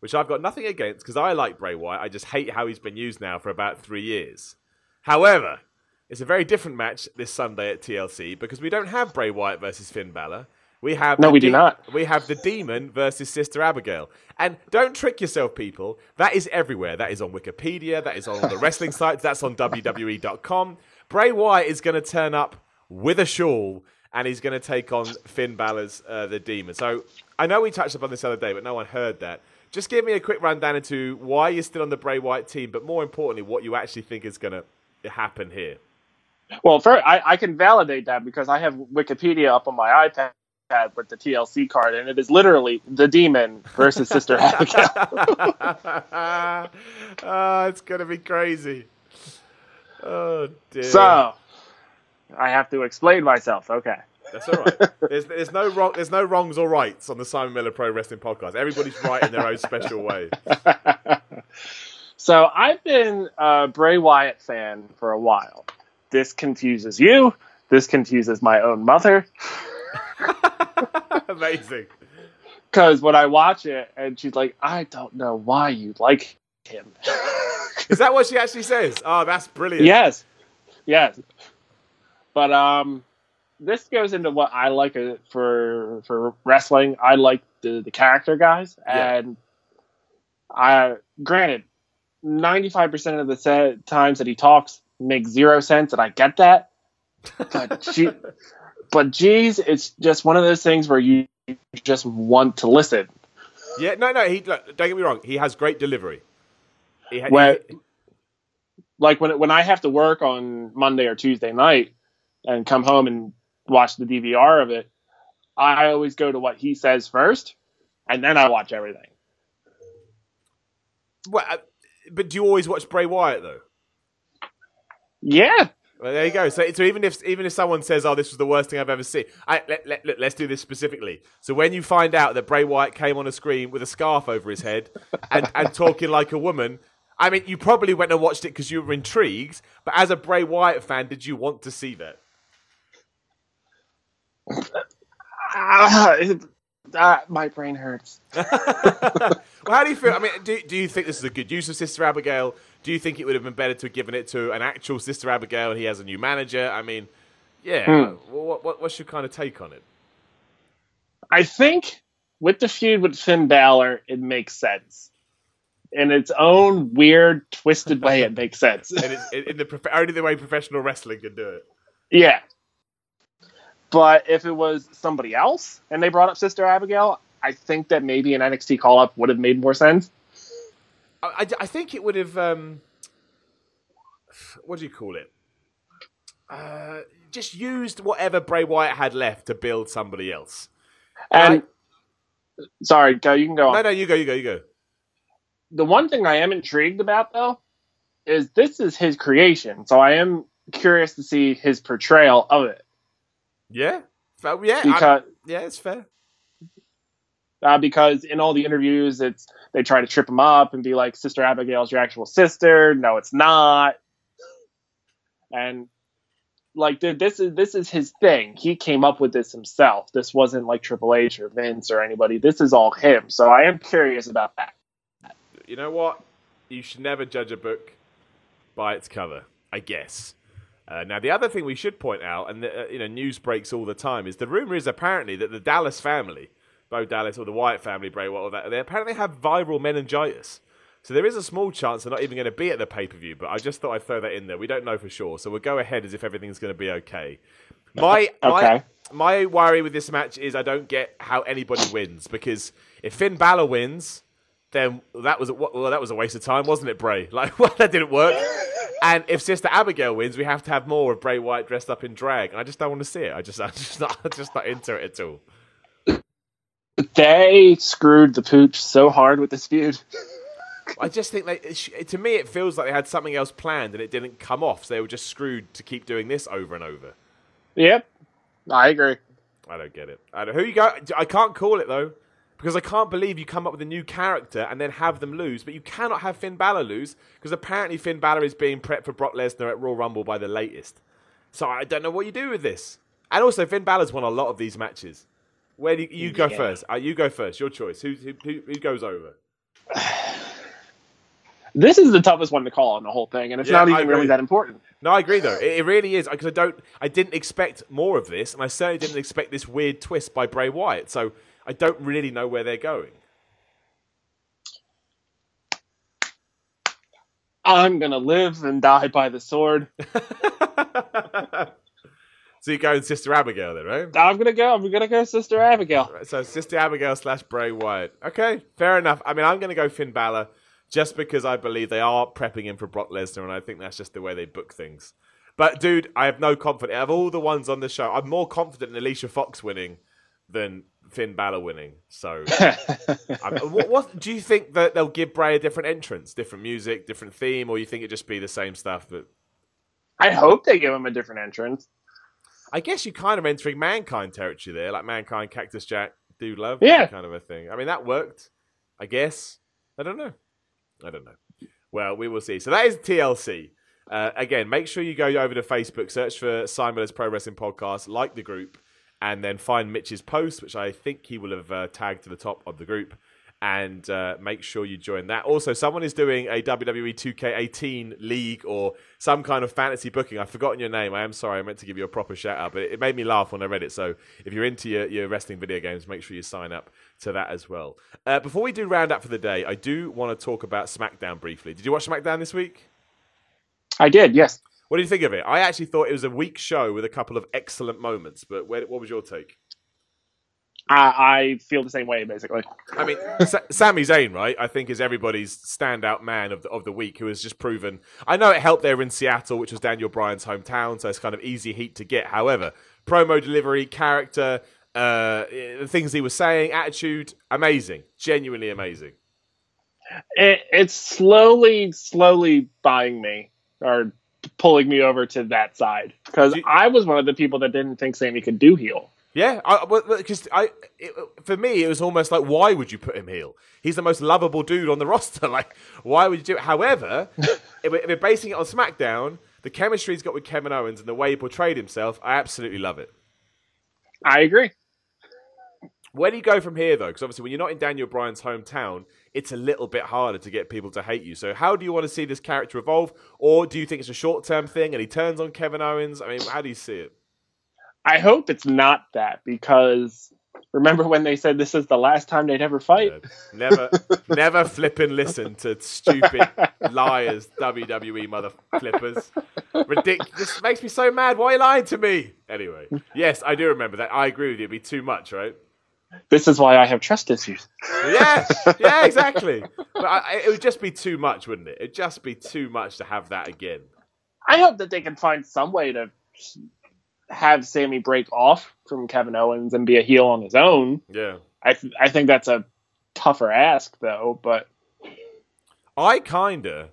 which I've got nothing against because I like Bray Wyatt. I just hate how he's been used now for about three years. However, it's a very different match this Sunday at TLC because we don't have Bray Wyatt versus Finn Balor. We have No, we do not. We have the Demon versus Sister Abigail, and don't trick yourself, people. That is everywhere. That is on Wikipedia. That is on the wrestling sites. That's on WWE.com. Bray Wyatt is going to turn up with a shawl, and he's going to take on Finn Balor's uh, the Demon. So I know we touched upon this the other day, but no one heard that. Just give me a quick rundown into why you're still on the Bray Wyatt team, but more importantly, what you actually think is going to happen here. Well, first, I, I can validate that because I have Wikipedia up on my iPad with the TLC card, and it is literally the demon versus Sister Abigail. oh, it's gonna be crazy. Oh dear. so I have to explain myself. Okay. that's all right. There's, there's no wrong. There's no wrongs or rights on the Simon Miller Pro Wrestling Podcast. Everybody's right in their own special way. So I've been a Bray Wyatt fan for a while. This confuses you. This confuses my own mother. Amazing. Because when I watch it, and she's like, I don't know why you like him. Is that what she actually says? Oh, that's brilliant. yes. Yes. But um, this goes into what I like uh, for for wrestling. I like the, the character guys. Yeah. And I, granted, 95% of the times that he talks makes zero sense, and I get that. But she, but geez, it's just one of those things where you just want to listen. Yeah. No, no. He look, don't get me wrong. He has great delivery. He, ha- he- like when when I have to work on Monday or Tuesday night and come home and watch the DVR of it, I always go to what he says first and then I watch everything. Well, uh, but do you always watch Bray Wyatt though? Yeah, Well, there you go. So, so even if even if someone says, "Oh, this was the worst thing I've ever seen," I, let, let, look, let's do this specifically. So when you find out that Bray Wyatt came on a screen with a scarf over his head and, and talking like a woman, I mean, you probably went and watched it because you were intrigued. But as a Bray Wyatt fan, did you want to see that? it- ah, my brain hurts. well, how do you feel? I mean, do, do you think this is a good use of Sister Abigail? Do you think it would have been better to have given it to an actual Sister Abigail and he has a new manager? I mean, yeah. Hmm. What, what, what's your kind of take on it? I think with the feud with Finn Balor, it makes sense. In its own weird, twisted way, it makes sense. And it's in the only the way professional wrestling can do it. Yeah. But if it was somebody else and they brought up Sister Abigail, I think that maybe an NXT call up would have made more sense. I, I, I think it would have. Um, what do you call it? Uh, just used whatever Bray Wyatt had left to build somebody else. And sorry, go. You can go on. No, no, you go, you go, you go. the one thing I am intrigued about though is this is his creation, so I am curious to see his portrayal of it Yeah, yeah, because yeah, it's fair. uh, because in all the interviews, it's they try to trip him up and be like, "Sister Abigail's your actual sister." No, it's not. And like th- this is this is his thing. He came up with this himself. This wasn't like Triple H or Vince or anybody. This is all him. So I am curious about that. You know what? You should never judge a book by its cover, I guess. Uh, now, the other thing we should point out, and the, uh, you know, news breaks all the time, is the rumor is apparently that the Dallas family, Bo Dallas or the Wyatt family, Bray Wyatt, that, they apparently have viral meningitis. So there is a small chance they're not even going to be at the pay per view. But I just thought I'd throw that in there. We don't know for sure, so we'll go ahead as if everything's going to be okay. My my my worry with this match is I don't get how anybody wins because if Finn Balor wins, then that was a, well that was a waste of time, wasn't it, Bray? Like well, that didn't work. And if Sister Abigail wins, we have to have more of Bray Wyatt dressed up in drag. And I just don't want to see it. I just I'm just not I'm just not into it at all. They screwed the pooch so hard with this feud. I just think they, to me, it feels like they had something else planned and it didn't come off. So they were just screwed to keep doing this over and over. Yep, I agree. I don't get it. I don't, who you go? I can't call it though because I can't believe you come up with a new character and then have them lose. But you cannot have Finn Balor lose because apparently Finn Balor is being prepped for Brock Lesnar at Royal Rumble by the latest. So I don't know what you do with this. And also, Finn Balor's won a lot of these matches. Where do you, you go Yeah. first? Uh, you go first. Your choice. Who, who who who goes over? This is the toughest one to call on the whole thing, and it's Yeah, not even really that important. No, I agree though. It, it really is because I don't. I didn't expect more of this, and I certainly didn't expect this weird twist by Bray Wyatt. So I don't really know where they're going. I'm gonna live and die by the sword. so you're going Sister Abigail then, right? I'm gonna go. I'm gonna go, Sister Abigail. Right, So Sister Abigail slash Bray Wyatt. Okay, fair enough. I mean, I'm going to go Finn Balor just because I believe they are prepping him for Brock Lesnar, and I think that's just the way they book things. But dude, I have no confidence. Of all the ones on the show, I'm more confident in Alicia Fox winning than Finn Balor winning. So, what, what do you think that they'll give Bray a different entrance, different music, different theme, or you think it just be the same stuff? But I hope they give him a different entrance. I guess you're kind of entering mankind territory there, like mankind, Cactus Jack, Dude Love, Yeah. kind of a thing. I mean, that worked, I guess. I don't know. I don't know. Well, we will see. So that is TLC. Uh, again, make sure you go over to Facebook, search for Simon as Pro Wrestling Podcast, like the group, and then find Mitch's post, which I think he will have uh, tagged to the top of the group, and uh, make sure you join that. Also, someone is doing a WWE 2K18 league or some kind of fantasy booking. I've forgotten your name. I am sorry. I meant to give you a proper shout out, but it, made me laugh when I read it. So if you're into your, your wrestling video games, make sure you sign up to that as well. Uh, before we do round up for the day, I do want to talk about SmackDown briefly. Did you watch SmackDown this week? I did, yes. What do you think of it? I actually thought it was a weak show with a couple of excellent moments, but where, what was your take? I, I feel the same way, basically. I mean, Sa- Sami Zayn, right? I think is everybody's standout man of the, of the week, who has just proven. I know it helped there in Seattle, which was Daniel Bryan's hometown, so it's kind of easy heat to get. However, promo delivery, character, Uh, the things he was saying, attitude, amazing, genuinely amazing. It, it's slowly, slowly buying me or pulling me over to that side because I was one of the people that didn't think Sami could do heel. Yeah, because I, it, for me, it was almost like, why would you put him heel? He's the most lovable dude on the roster. Like, why would you do it? However, if we're basing it on SmackDown, the chemistry he's got with Kevin Owens and the way he portrayed himself, I absolutely love it. I agree. Where do you go from here, though? Because obviously, when you're not in Daniel Bryan's hometown, it's a little bit harder to get people to hate you. So, how do you want to see this character evolve? Or do you think it's a short term thing and he turns on Kevin Owens? I mean, how do you see it? I hope it's not that because remember when they said this is the last time they'd ever fight? Uh, never, never flip and listen to stupid liars, WWE mother flippers. Ridiculous. This makes me so mad. Why are you lying to me? Anyway, yes, I do remember that. I agree with you. It'd be too much, right? This is why I have trust issues. Yeah, yeah, exactly. But I, it would just be too much, wouldn't it? It'd just be too much to have that again. I hope that they can find some way to have Sami break off from Kevin Owens and be a heel on his own. Yeah. I th- I think that's a tougher ask though, but I kinda.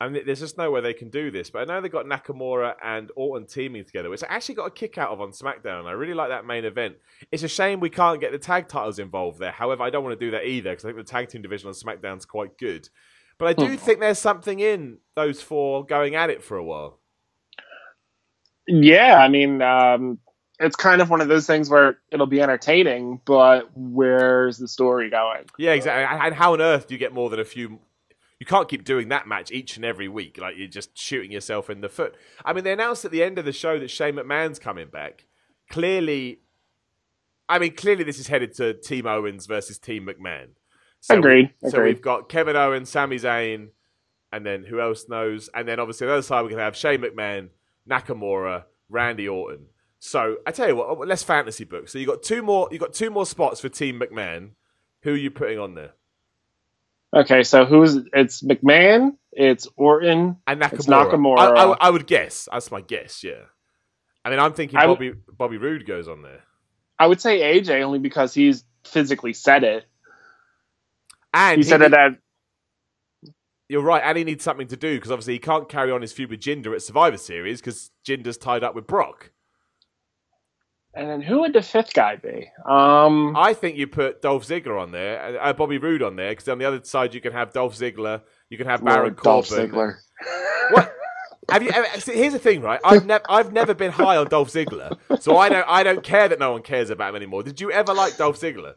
I mean, there's just no way they can do this, but I know they got Nakamura and Orton teaming together, which I actually got a kick out of on SmackDown. I really like that main event. It's a shame we can't get the tag titles involved there. However, I don't want to do that either because I think the tag team division on SmackDown's quite good. But I do Hmm. think there's something in those four going at it for a while. yeah, I mean, um, it's kind of one of those things where it'll be entertaining, but where's the story going? Yeah, exactly. And- And how on earth do you get more than a few? You can't keep doing that match each and every week. Like you're just shooting yourself in the foot. I mean, they announced at the end of the show that Shane McMahon's coming back. Clearly, I mean, clearly this is headed to Team Owens versus Team McMahon. Agreed, we- So agreed. we've got Kevin Owens, Sami Zayn, and then who else knows? And then obviously on the other side we can have Shane McMahon, Nakamura, Randy Orton. So I tell you what, let's fantasy book. So you got two more. You got two more spots for Team McMahon. Who are you putting on there? Okay, so who's it's McMahon, it's Orton, And Nakamura. It's Nakamura. I, I- I would guess. That's my guess. Yeah. I mean, I'm thinking I would- Bobby Bobby Roode goes on there, I would say AJ only because he's physically said it. and He said it at You're right, and he needs something to do because obviously he can't carry on his feud with Jinder at Survivor Series because Jinder's tied up with Brock. And then who would the fifth guy be? Um I think you put Dolph Ziggler on there, uh, Bobby Roode on there, because on the other side you can have Dolph Ziggler, you can have Baron Dolph Corbin. Ziggler. What? Have you? Ever, see, here's the thing, right? I've never, I've never been high on Dolph Ziggler, so I don't, I don't care that no one cares about him anymore. Did you ever like Dolph Ziggler?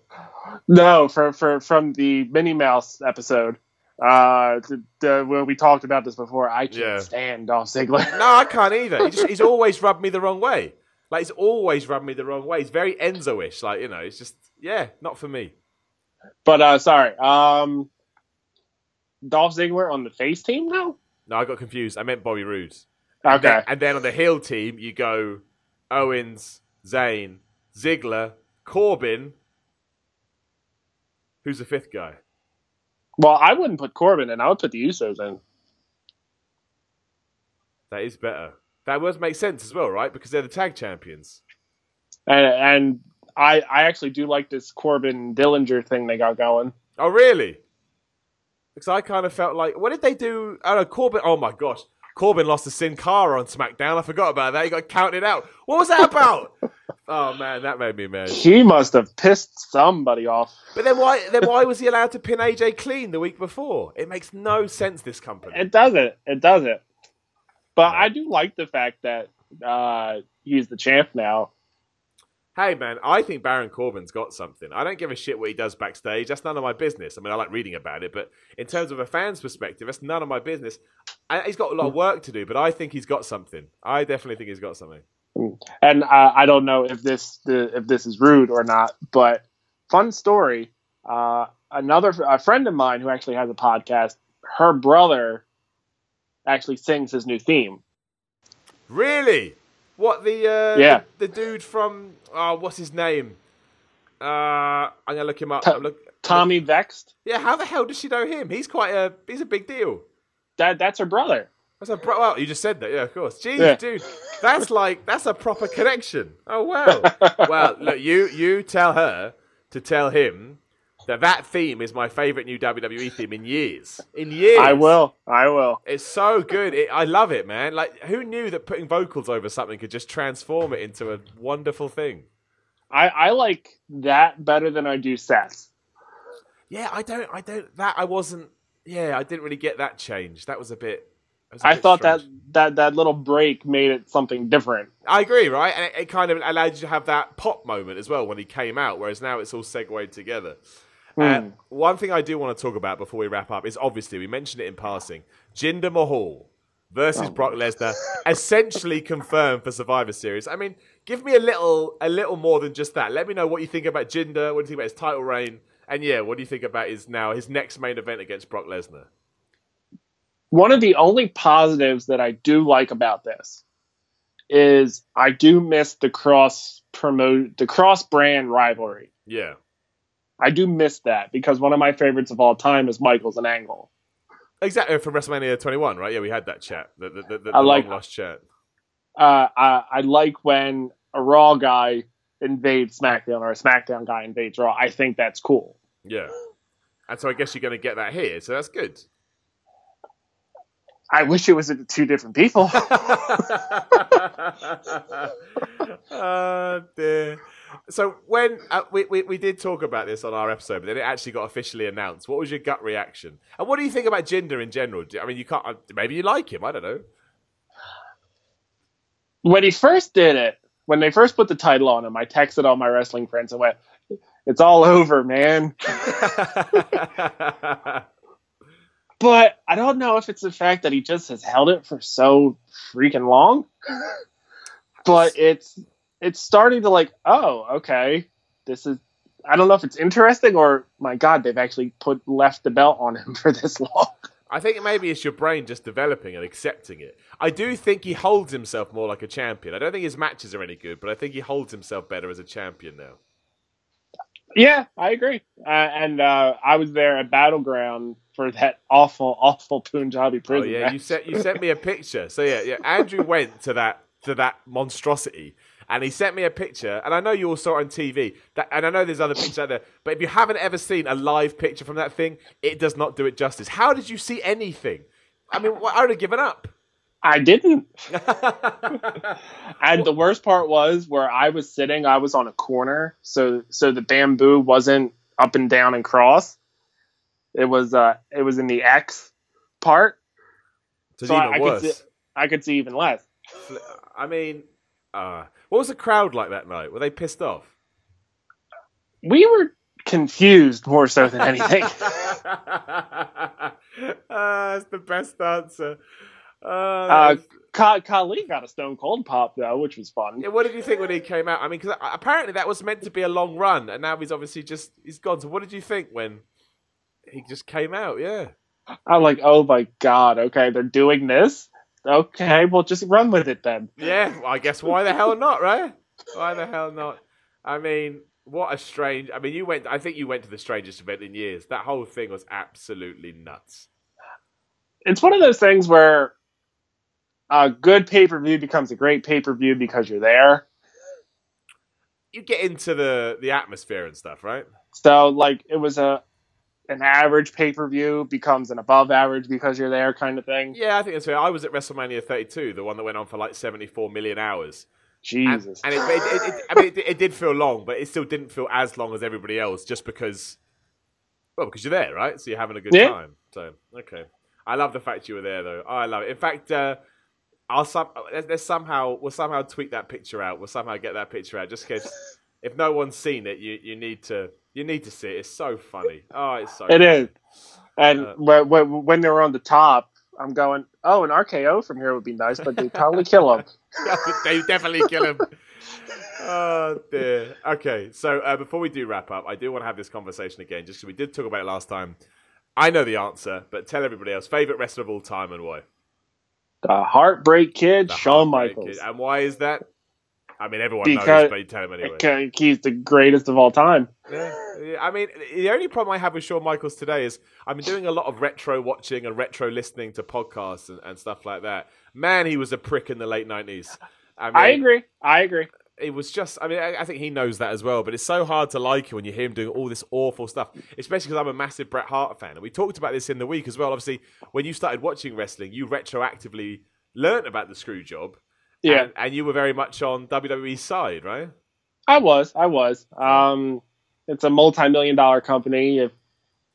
No, for, for from the Minnie Mouse episode, uh, the, the, where we talked about this before. I can't Yeah. stand Dolph Ziggler. No, I can't either. He just, he's always rubbed me the wrong way. Like he's always rubbed me the wrong way. It's very Enzo-ish. Like you know, it's just yeah, not for me. but uh, sorry, um, Dolph Ziggler on the face team now. No, I got confused. I meant Bobby Roode. And Okay, then, and then on the heel team, you go Owens, Zayn, Ziggler, Corbin. Who's the fifth guy? well, I wouldn't put Corbin in. I would put the Usos in. That is better. That would make sense as well, right? Because they're the tag champions. And, and I I actually do like this Corbin Dillinger thing they got going. Oh, really? Because I kind of felt like, what did they do? Oh, no, Corbin. Oh my gosh, Corbin lost to Sin Cara on SmackDown. I forgot about that. He got counted out. What was that about? oh man, that made me mad. He must have pissed somebody off. But then why? Then why was he allowed to pin AJ clean the week before? It makes no sense. This company. It doesn't. It doesn't. But I do like the fact that uh, he's the champ now. Hey man, I think Baron Corbin's got something. I don't give a shit what he does backstage. That's none of my business. I mean, I like reading about it, but in terms of a fan's perspective, that's none of my business. I, he's got a lot of work to do, but I think he's got something. I definitely think he's got something. And uh, I don't know if this the, if this is rude or not, but fun story. Uh, another a friend of mine who actually has a podcast. Her brother actually sings his new theme. Really? What the uh, Yeah. the, the dude from oh, what's his name? Uh, I'm gonna look him up. I'm look, Tommy Vext. yeah, how the hell does she know him? He's quite a he's a big deal. That that's her brother. That's a bro- well, you just said that, yeah, of course. Jeez, Yeah. dude, that's like that's a proper connection. Oh wow. well, look, you you tell her to tell him that that theme is my favorite new WWE theme in years. In years, I will. I will. It's so good. It, I love it, man. Like, who knew that putting vocals over something could just transform it into a wonderful thing? I, I like that better than I do Seth's. Yeah, I don't, I don't. That I wasn't. Yeah, I didn't really get that change. That was a bit. it was a I bit thought strange. that, that that little break made it something different. I agree, right? And it, it kind of allowed you to have that pop moment as well when he came out, whereas now it's all segued together. Uh, Hmm. one thing I do want to talk about before we wrap up is obviously we mentioned it in passing. Jinder Mahal versus Oh. Brock Lesnar, essentially confirmed for Survivor Series. I mean, give me a little, a little more than just that. Let me know what you think about Jinder. What do you think about his title reign? And yeah, what do you think about his now his next main event against Brock Lesnar? One of the only positives that I do like about this is I do miss the cross promote the cross brand rivalry. Yeah, I do miss that because one of my favorites of all time is Michaels and Angle. exactly from WrestleMania 21, right? Yeah, we had that chat, the the, the, the I like- long lost chat. Uh, I, I like when a Raw guy invades SmackDown or a SmackDown guy invades Raw. I think that's cool. Yeah. And so I guess you're going to get that here, so that's good. I wish it was two different people. oh dear. So when uh, we, we we did talk about this on our episode, but then it actually got officially announced. What was your gut reaction? And what do you think about Jinder in general? I mean, you can't. uh, Maybe you like him. I don't know. when he first did it, when they first put the title on him, I texted all my wrestling friends and went, "It's all over, man." But I don't know if it's the fact that he just has held it for so freaking long. but it's it's starting to like, oh, okay, this is. I don't know if it's interesting or my God, they've actually put left the belt on him for this long. I think maybe it's your brain just developing and accepting it. I do think he holds himself more like a champion. I don't think his matches are any good, but I think he holds himself better as a champion now. Yeah, I agree. Uh, and uh, I was there at Battleground for that awful, awful Punjabi Oh yeah, match. you sent you sent me a picture. So yeah, yeah. Andrew went to that to that monstrosity, and he sent me a picture. And I know you all saw it on TV. That, and I know there's other pictures out there. But if you haven't ever seen a live picture from that thing, it does not do it justice. How did you see anything? I mean, I would have given up. I didn't. And the worst part was where I was sitting, I was on a corner, so so the bamboo wasn't up and down and cross. It was uh it was in the X part. So, So even I, I worse. could see I could see even less. I mean, uh, what was the crowd like that night? Were they pissed off? We were confused more so than anything. ah, that's the best answer. Uh, uh, Ka- Khali got a stone cold pop though, which was fun. yeah, what did you think when he came out? I mean, because apparently that was meant to be a long run, and now he's obviously just he's gone. So, what did you think when he just came out? Yeah, I'm like, oh my god, okay, they're doing this. Okay, well just run with it then. yeah. Well, I guess why the hell not, right? Why the hell not? I mean, what a strange. I mean, you went. I think you went to the strangest event in years. That whole thing was absolutely nuts. it's one of those things where a good pay per view becomes a great pay per view because you're there. You get into the the atmosphere and stuff, right? So like it was a an average pay per view becomes an above average because you're there kind of thing. Yeah, I think that's fair. I was at WrestleMania 32, the one that went on for like 74 million hours. Jesus. and it, it, it, it, I mean, it, it did feel long, but it still didn't feel as long as everybody else, just because, well, because you're there, right? So you're having a good Yeah. time. So okay, I love the fact you were there, though. Oh, I love it. In fact, uh, I'll some there's, there's somehow we'll somehow tweet that picture out. We'll somehow get that picture out, just in case if no one's seen it, you you need to you need to see it. It's so funny. Oh, it's so. it is. And Uh, when, when, when they were on the top, I'm going, oh, an RKO from here would be nice, but they probably kill him. they definitely kill him. Oh dear. Okay, so uh, before we do wrap up, I do want to have this conversation again, just because we did talk about it last time. I know the answer, but tell everybody else favorite wrestler of all time and why. The Heartbreak Kid, The Shawn Heartbreak Michaels. Kid. And why is that? I mean, everyone Because- knows, but you tell him anyway. He's the greatest of all time. Yeah, I mean, the only problem I have with Shawn Michaels today is I've been doing a lot of retro watching and retro listening to podcasts and, and stuff like that. Man, he was a prick in the late nineties. I, mean, I agree. I agree. It was just, I mean, I, I, think he knows that as well, but it's so hard to like him when you hear him doing all this awful stuff, especially because I'm a massive Bret Hart fan. And we talked about this in the week as well. Obviously, when you started watching wrestling, you retroactively learned about the screw job. Yeah. And, and you were very much on WWE's side, right? I was. I was. Um, it's a multi-million dollar company. If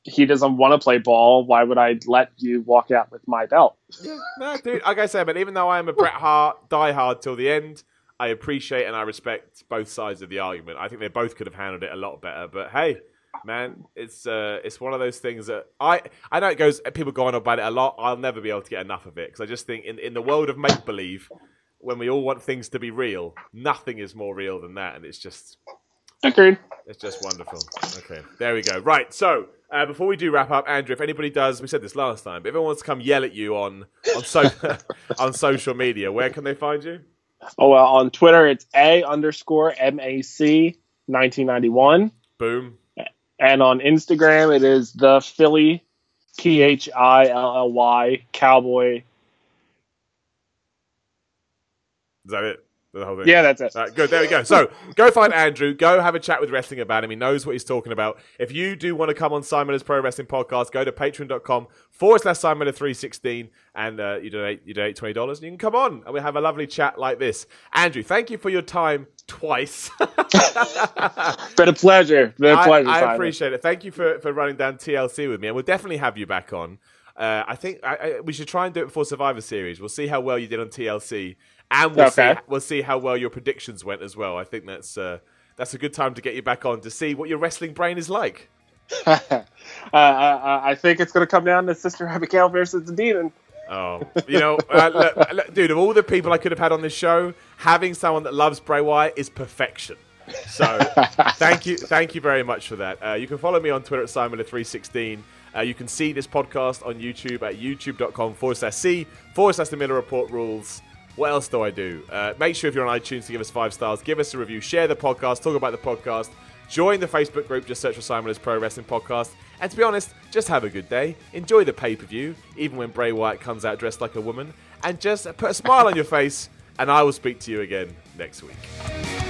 he doesn't want to play ball, why would I let you walk out with my belt? Yeah, no, dude. Like I said, but even though I am a Bret Hart diehard till the end, I appreciate and I respect both sides of the argument. I think they both could have handled it a lot better. But hey, man, it's uh, it's one of those things that I I know it goes. People go on about it a lot. I'll never be able to get enough of it because I just think in in the world of make believe, when we all want things to be real, nothing is more real than that, and it's just Agreed. It's just wonderful. Okay, there we go. Right, so uh, before we do wrap up, Andrew, if anybody does, we said this last time, but if anyone wants to come yell at you on on, so, on social media, where can they find you? Oh, well, on Twitter, it's a underscore mac nineteen ninety one. Boom. And on Instagram, it is the Philly P H I L L Y Cowboy. Is that it? the whole thing. Yeah, that's it. Right, good. There we go. So go find Andrew. Go have a chat with wrestling about him. He knows what he's talking about. If you do want to come on Simon's Pro Wrestling Podcast, go to patreon.com forward slash Simon 316 and uh, you donate you donate twenty dollars and you can come on and we have a lovely chat like this. Andrew, thank you for your time twice. Been a pleasure. Been a pleasure. I, I appreciate it. Thank you for, for running down TLC with me, and we'll definitely have you back on. Uh, I think I, I, we should try and do it before Survivor Series. We'll see how well you did on TLC, and we'll okay. see we'll see how well your predictions went as well. I think that's uh, that's a good time to get you back on to see what your wrestling brain is like. uh, I, I, think it's going to come down to Sister Abigail versus the Demon. Oh, you know, uh, look, look, dude, of all the people I could have had on this show, having someone that loves Bray Wyatt is perfection. So, thank you, thank you very much for that. Uh, you can follow me on Twitter at Simon316. Uh, you can see this podcast on YouTube at youtube.com forward slash C forward slash the Miller Report rules. What else do I do? Uh, make sure if you're on iTunes to give us five stars, give us a review, share the podcast, talk about the podcast, join the Facebook group, just search for Simon's Pro Wrestling Podcast. And to be honest, just have a good day. Enjoy the pay per view, even when Bray Wyatt comes out dressed like a woman. And just put a smile on your face, and I will speak to you again next week.